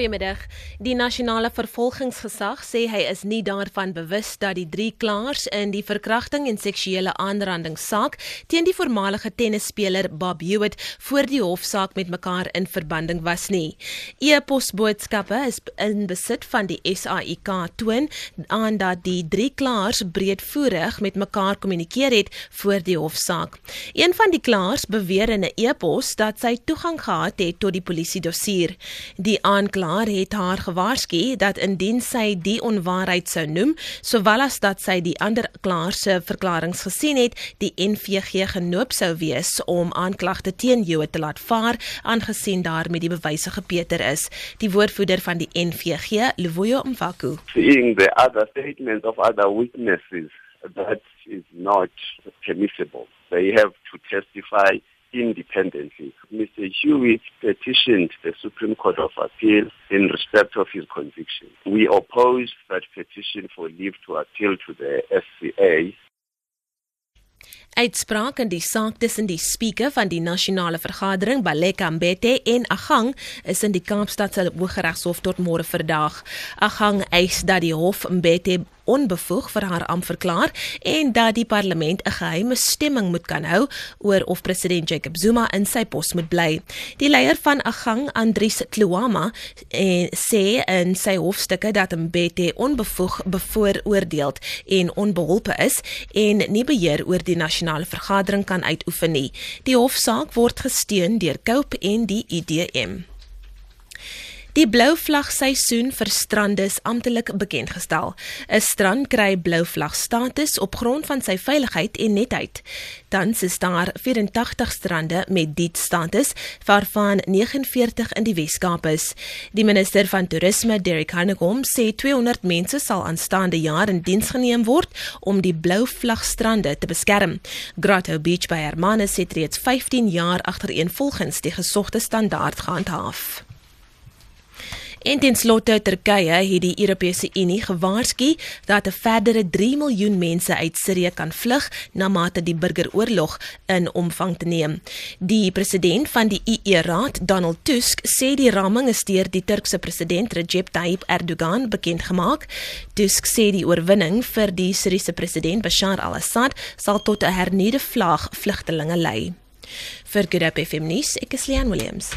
Goeiemiddag. Die nasionale vervolgingsgesag sê hy is nie daarvan bewus dat die drie klaers in die verkrachting en seksuele aanranding saak teen die voormalige tennisspeler Bob Hewitt voor die hofsaak met mekaar in verbanding was nie. E-posboodskappe is in besit van die SAIK toon aan dat die drie klaers breedvoerig met mekaar kommunikeer het voor die hofsaak. Een van die klaers beweer in 'n e-pos dat sy toegang gehad het tot die polisie dossier. Die aanklaer aanklaer het haar gewaarsku dat indien sy die onwaarheid sou noem, sowel as dat sy die ander klaer se verklaringe gesien het, die NVG genoop sou wees om aanklagte teen Joe te laat vaar, aangesien daar met die bewyse gepeter is. Die woordvoerder van die NVG, Luvuyo Mfaku, seeing the other statements of other witnesses that is not permissible. They have to testify independently. Mr. Hewitt petitioned the Supreme Court of Appeal in respect of his conviction. We opposed that petition for leave to appeal to the SCA Uitspraak in die saak tussen die spreker van die nasionale vergadering Baleka Mbete en Agang is in die Kaapstadse Hooggeregshof tot môre verdaag. Agang eis dat die hof Mbete onbevoeg vir haar am verklaar en dat die parlement 'n geheime stemming moet kan hou oor of president Jacob Zuma in sy pos moet bly. Die leier van Agang, Andries Kluama, eh, sê in sy hofstukke dat Mbete onbevoeg bevooroordeel en onbeholpe is en nie beheer oor die nasionale vergadering kan uitoefen nie. Die hofsaak word gesteun deur Cope en die IDM. Die blou vlag seisoen vir strande is amptelik bekend gestel. 'n Strand kry blou vlag status op grond van sy veiligheid en netheid. Tans is daar 84 strande met dit status, waarvan 49 in die Wes-Kaap is. Die minister van toerisme, Derek Hanegom, sê 200 mense sal aanstaande jaar in diens geneem word om die blou vlag strande te beskerm. Grotto Beach by Hermanus het reeds 15 jaar agtereenvolgens die gesogte standaard gehandhaaf. En ten slotte Turkye het die Europese Unie gewaarsku dat 'n verdere 3 miljoen mense uit Sirië kan vlug na mate die burgeroorlog in omvang te neem. Die president van die EU-raad, Donald Tusk, sê die raming is deur die Turkse president Recep Tayyip Erdogan bekend gemaak. Tusk sê die oorwinning vir die Siriëse president Bashar al-Assad sal tot 'n hernuide vlaag vlugtelinge lei. Vir Good Hope FM nuus, ek is Leon Williams.